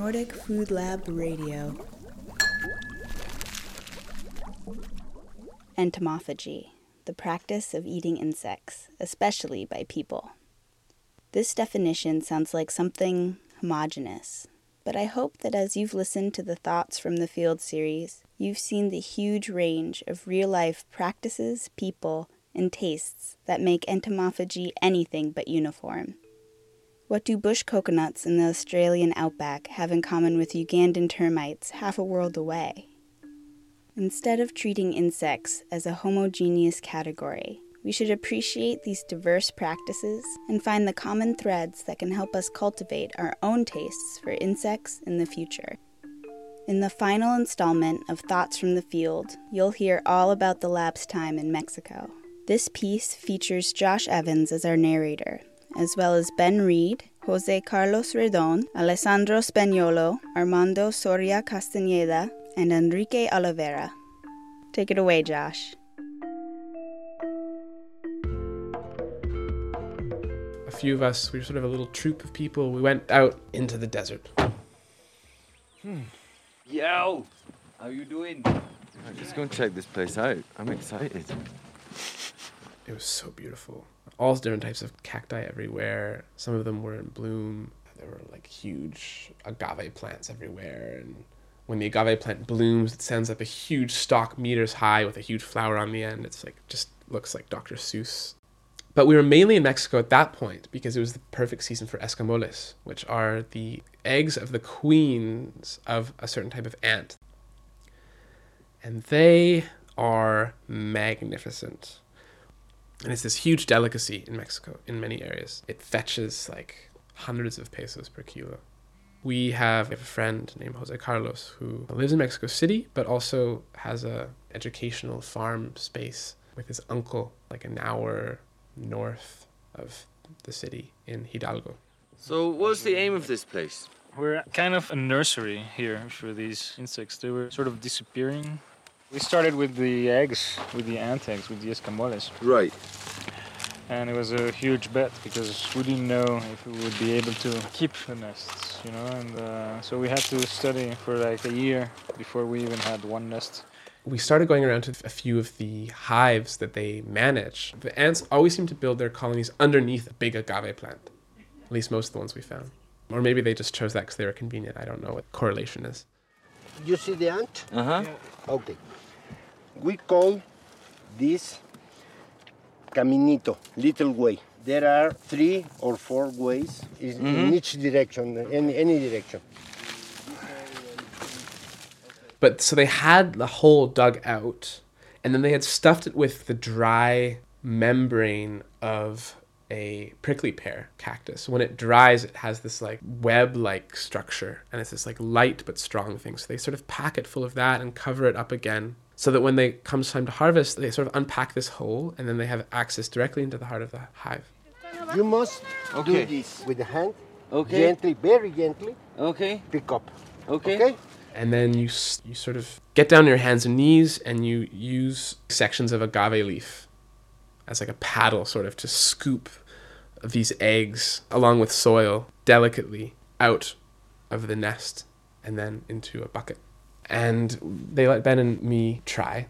Nordic Food Lab Radio. Entomophagy, the practice of eating insects, especially by people. This definition sounds like something homogenous, but I hope that as you've listened to the Thoughts from the Field series, you've seen the huge range of real life practices, people, and tastes that make entomophagy anything but uniform. What do bush coconuts in the Australian outback have in common with Ugandan termites half a world away? Instead of treating insects as a homogeneous category, we should appreciate these diverse practices and find the common threads that can help us cultivate our own tastes for insects in the future. In the final installment of Thoughts from the Field, you'll hear all about the lab's time in Mexico. This piece features Josh Evans as our narrator, as well as Ben Reade, Jose Carlos Redon, Alessandro Spagnolo, Armando Soria Castañeda, and Enrique Olvera. Take it away, Josh. A few of us, we were sort of a little troop of people. We went out into the desert. Hmm. Yo, how you doing? I'm just going to check this place out. I'm excited. It was so beautiful. All different types of cacti everywhere. Some of them were in bloom. There were like huge agave plants everywhere. And when the agave plant blooms, it sends up a huge stalk meters high with a huge flower on the end. It's like just looks like Dr. Seuss. But we were mainly in Mexico at that point because it was the perfect season for escamoles, which are the eggs of the queens of a certain type of ant. And they are magnificent. And it's this huge delicacy in Mexico in many areas. It fetches like hundreds of pesos per kilo. We have a friend named Jose Carlos who lives in Mexico City, but also has a educational farm space with his uncle, like an hour north of the city in Hidalgo. So, what's the aim of this place? We're kind of a nursery here for these insects. They were sort of disappearing. We started with the eggs, with the ant eggs, with the escamoles. Right. And it was a huge bet because we didn't know if we would be able to keep the nests, you know. And uh, so we had to study for like a year before we even had one nest. we started going around to a few of the hives that they manage. The ants always seem to build their colonies underneath a big agave plant. At least most of the ones we found. Or maybe they just chose that because they were convenient. I don't know what correlation is. You see the ant? Uh huh. Okay. We call this caminito, little way. There are three or four ways in, in each direction, any, any direction. But so they had the hole dug out, and then they had stuffed it with the dry membrane of a prickly pear cactus. When it dries, it has this like web like structure, and it's this like light but strong thing. So they sort of pack it full of that and cover it up again. So that when they comes time to harvest, they sort of unpack this hole and then they have access directly into the heart of the hive. You must Okay. do this with the hand, Okay. gently, very gently, Okay. pick up. Okay. Okay? and then you you sort of get down on your hands and knees and you use sections of agave leaf as like a paddle sort of to scoop these eggs along with soil delicately out of the nest and then into a bucket and they let ben and me try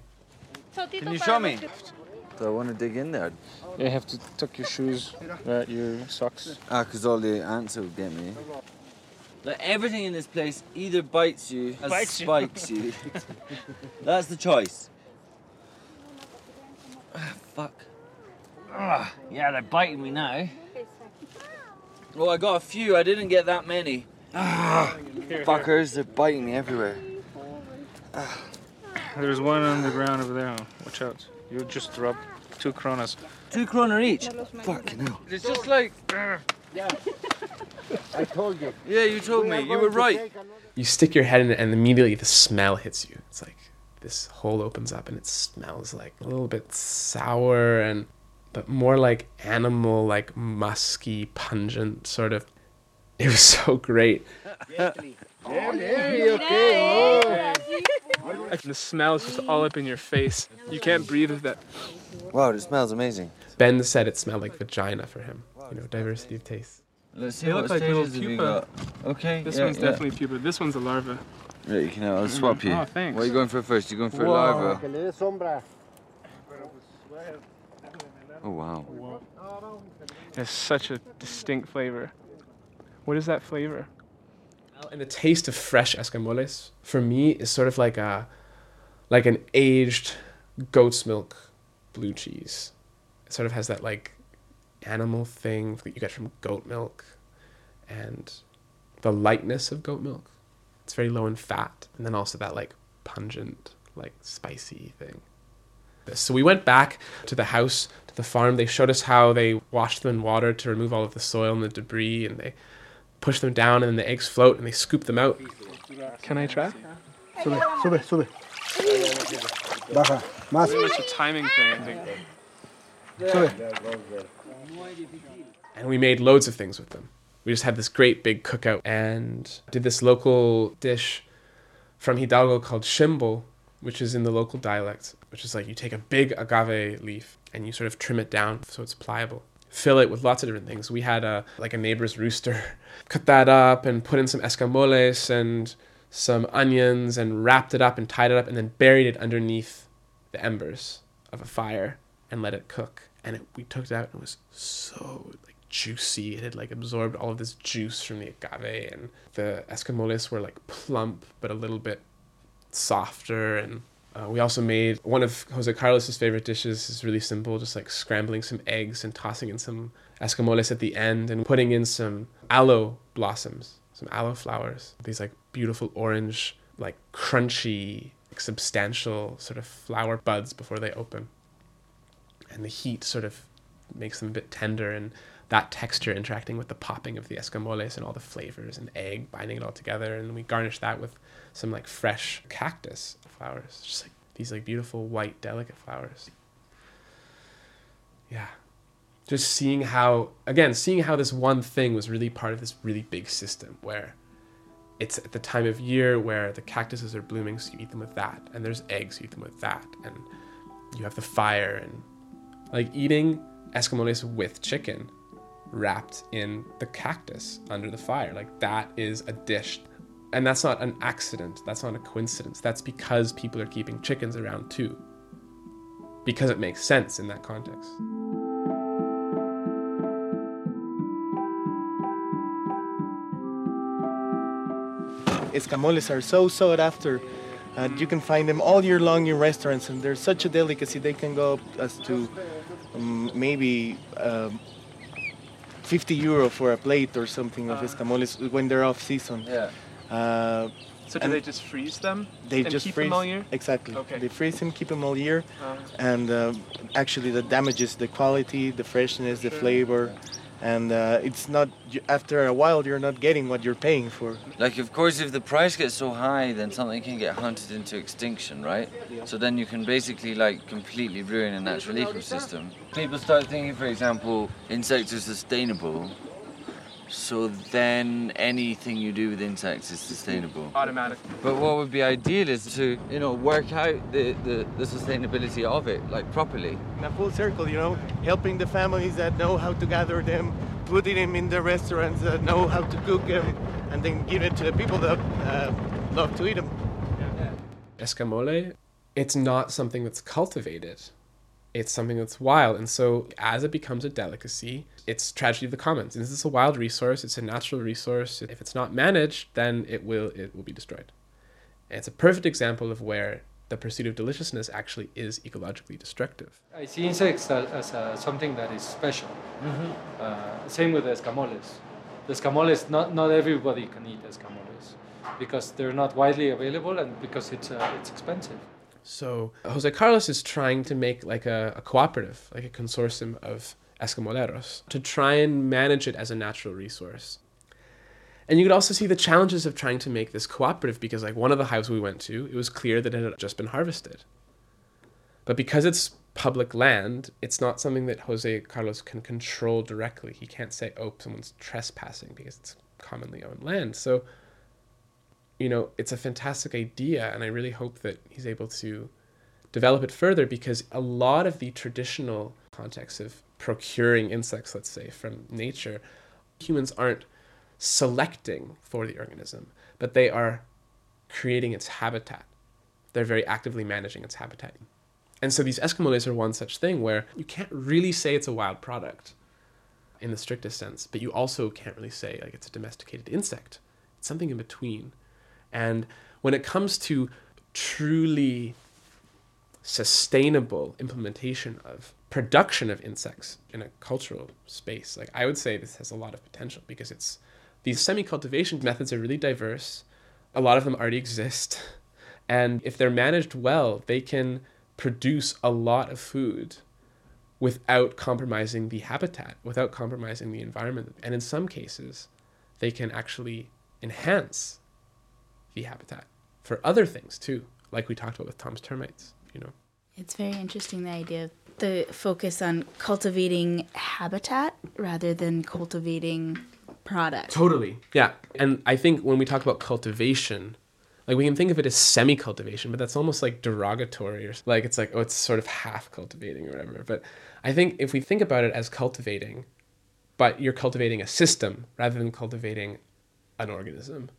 Can you show me? Do I want to dig in there? You have to tuck your shoes, uh, your socks. Ah, because all the ants will get me. Like everything in this place either bites you or Bites you. spikes you. That's the choice. Ah, fuck. Ah, yeah, they're biting me now. Well, I got a few. I didn't get that many. Ah, fuckers, they're biting me everywhere. There's one on the ground over there. Watch out. You just drop two kronas. Two kroner each. Fucking hell. It's just like. Yeah. I told you. Yeah, you told We me. You were right. you stick your head in it and immediately the smell hits you it's like this hole opens up and it smells like a little bit sour and but more like animal like musky pungent sort of it was so great Very okay. Oh. the smell is just all up in your face you can't breathe with that Wow, it smells amazing. ben said it smelled like vagina for him you know diversity of taste Let's see They look like little stages have you pupa. Okay. This yeah, one's yeah. definitely pupa. This one's a larva. Yeah, you can. Uh, I'll swap mm-hmm. you. Oh, thanks. What are you going for first? You're going for a Wow, larva? Oh wow. It has such a distinct flavor. What is that flavor? And the taste of fresh escamoles for me is sort of like a like an aged goat's milk blue cheese. It sort of has that like animal thing that you get from goat milk and the lightness of goat milk. It's very low in fat and then also that like pungent like spicy thing. So we went back to the house, to the farm. They showed us how they washed them in water to remove all of the soil and the debris and they push them down and then the eggs float and they scoop them out. Can I try? Sube, sube, sube. Baja, más. It's a timing thing, I think. Sube. and we made loads of things with them. We just had this great big cookout and did this local dish from Hidalgo called shimbo, which is in the local dialect, which is like you take a big agave leaf and you sort of trim it down so it's pliable. Fill it with lots of different things. We had a like a neighbor's rooster, cut that up and put in some escamoles and some onions and wrapped it up and tied it up and then buried it underneath the embers of a fire and let it cook. And it, we took it out and it was so like juicy. It had like absorbed all of this juice from the agave and the escamoles were like plump but a little bit softer and uh, we also made one of Jose Carlos's favorite dishes is really simple, just like scrambling some eggs and tossing in some escamoles at the end and putting in some aloe blossoms, some aloe flowers. These like beautiful orange, like crunchy, like, substantial sort of flower buds before they open. And the heat sort of makes them a bit tender and that texture interacting with the popping of the escamoles and all the flavors and egg binding it all together and we garnish that with some like fresh cactus flowers just like these like beautiful white delicate flowers. Yeah. Just seeing how again seeing how this one thing was really part of this really big system where it's at the time of year where the cactuses are blooming so you eat them with that and there's eggs you eat them with that and you have the fire and like eating escamoles with chicken wrapped in the cactus under the fire. Like that is a dish. And that's not an accident. That's not a coincidence. That's because people are keeping chickens around too. Because it makes sense in that context. escamoles are so sought after. And you can find them all year long in restaurants, and they're such a delicacy. They can go up as to um, maybe um, 50 euro for a plate or something of escamoles when they're off season. Yeah. Uh, So do they just freeze them? they just keep freeze them all year? exactly. Okay. They freeze them, keep them all year, Uh, and uh, actually that damages the quality, the freshness, the Sure. flavor, and uh, it's not. After a while, you're not getting what you're paying for. Like, of course, if the price gets so high, then something can get hunted into extinction, right? So then you can basically, like, completely ruin a natural ecosystem. People start thinking, for example, insects are sustainable. So then anything you do with insects is sustainable. automatic. But what would be ideal is to, you know, work out the, the, the sustainability of it, like, properly. in a full circle, you know, helping the families that know how to gather them, putting them in the restaurants that know how to cook them, and then give it to the people that uh, love to eat them. Escamole, it's not something that's cultivated. It's something that's wild. And so as it becomes a delicacy, it's tragedy of the commons. This is a wild resource, it's a natural resource. If it's not managed, then it will it will be destroyed. And it's a perfect example of where the pursuit of deliciousness actually is ecologically destructive. I see insects as, as uh, something that is special. Uh, same with escamoles. The escamoles, not, not everybody can eat escamoles because they're not widely available and because it's, uh, it's expensive. So Jose Carlos is trying to make like a, a cooperative, like a consortium of Escamoleros, to try and manage it as a natural resource. And you could also see the challenges of trying to make this cooperative because, like, one of the hives we went to, it was clear that it had just been harvested. But because it's public land, it's not something that Jose Carlos can control directly. He can't say, oh, someone's trespassing because it's commonly owned land. So, you know, it's a fantastic idea, and I really hope that he's able to develop it further because a lot of the traditional contexts of procuring insects, let's say, from nature, Humans aren't selecting for the organism, but they are creating its habitat. They're very actively managing its habitat. And so these escamoles are one such thing where you can't really say it's a wild product in the strictest sense, but you also can't really say like it's a domesticated insect. It's something in between. And when it comes to truly sustainable implementation of production of insects in a cultural space, like I would say this has a lot of potential because it's these semi-cultivation methods are really diverse. A lot of them already exist. And if they're managed well, they can produce a lot of food without compromising the habitat, without compromising the environment. And in some cases, they can actually enhance the habitat for other things too, like we talked about with Tom's termites, you know. It's very interesting the idea of the focus on cultivating habitat rather than cultivating product. Totally. Yeah. And I think when we talk about cultivation, like we can think of it as semi cultivation, but that's almost like derogatory or like it's like, oh, it's sort of half cultivating or whatever. But I think if we think about it as cultivating, but you're cultivating a system rather than cultivating an organism,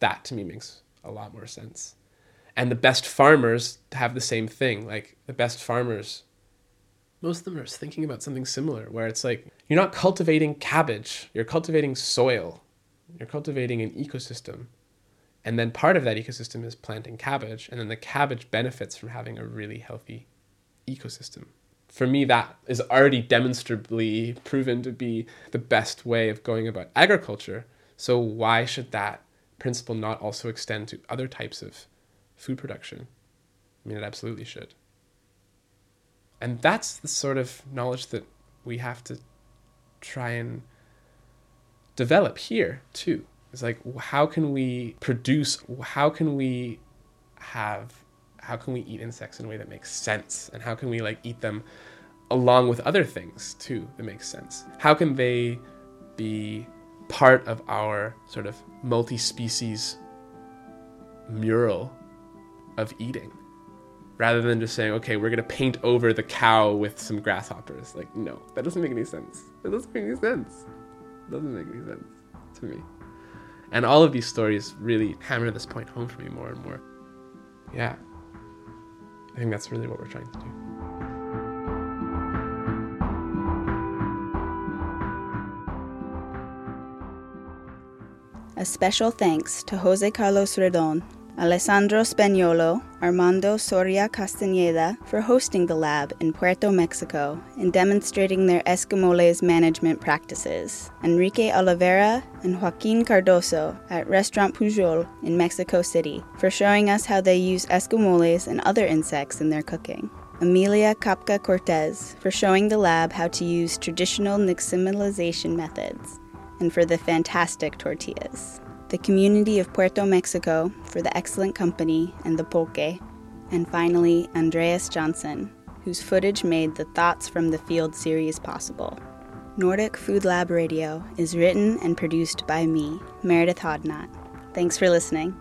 that to me makes a lot more sense. And the best farmers have the same thing. Like the best farmers, most of them are thinking about something similar, where it's like you're not cultivating cabbage, you're cultivating soil, you're cultivating an ecosystem. And then part of that ecosystem is planting cabbage, and then the cabbage benefits from having a really healthy ecosystem. For me, that is already demonstrably proven to be the best way of going about agriculture. So, why should that principle not also extend to other types of food production? I mean, it absolutely should. And that's the sort of knowledge that we have to try and develop here, too. It's like, how can we produce, how can we have, how can we eat insects in a way that makes sense? And how can we like eat them along with other things too that makes sense? How can they be part of our sort of multi species mural of eating? Rather than just saying, okay, we're gonna paint over the cow with some grasshoppers. Like, no, that doesn't make any sense. That doesn't make any sense. It doesn't make any sense to me. And all of these stories really hammer this point home for me more and more. Yeah. I think that's really what we're trying to do. A special thanks to Jose Carlos Redon, Alessandro Spagnolo, Armando Soria Castañeda for hosting the lab in Puerto Mexico and demonstrating their escamoles management practices, Enrique Olvera and Joaquin Cardoso at Restaurant Pujol in Mexico City for showing us how they use escamoles and other insects in their cooking. Amelia Kapka Cortez for showing the lab how to use traditional nixtamalization methods, and for the fantastic tortillas the community of Puerto Mexico for the excellent company and the pulque, and finally Andreas Johnsen, whose footage made the Thoughts from the Field series possible. Nordic Food Lab Radio is written and produced by me, Meredith Hodnott. Thanks for listening.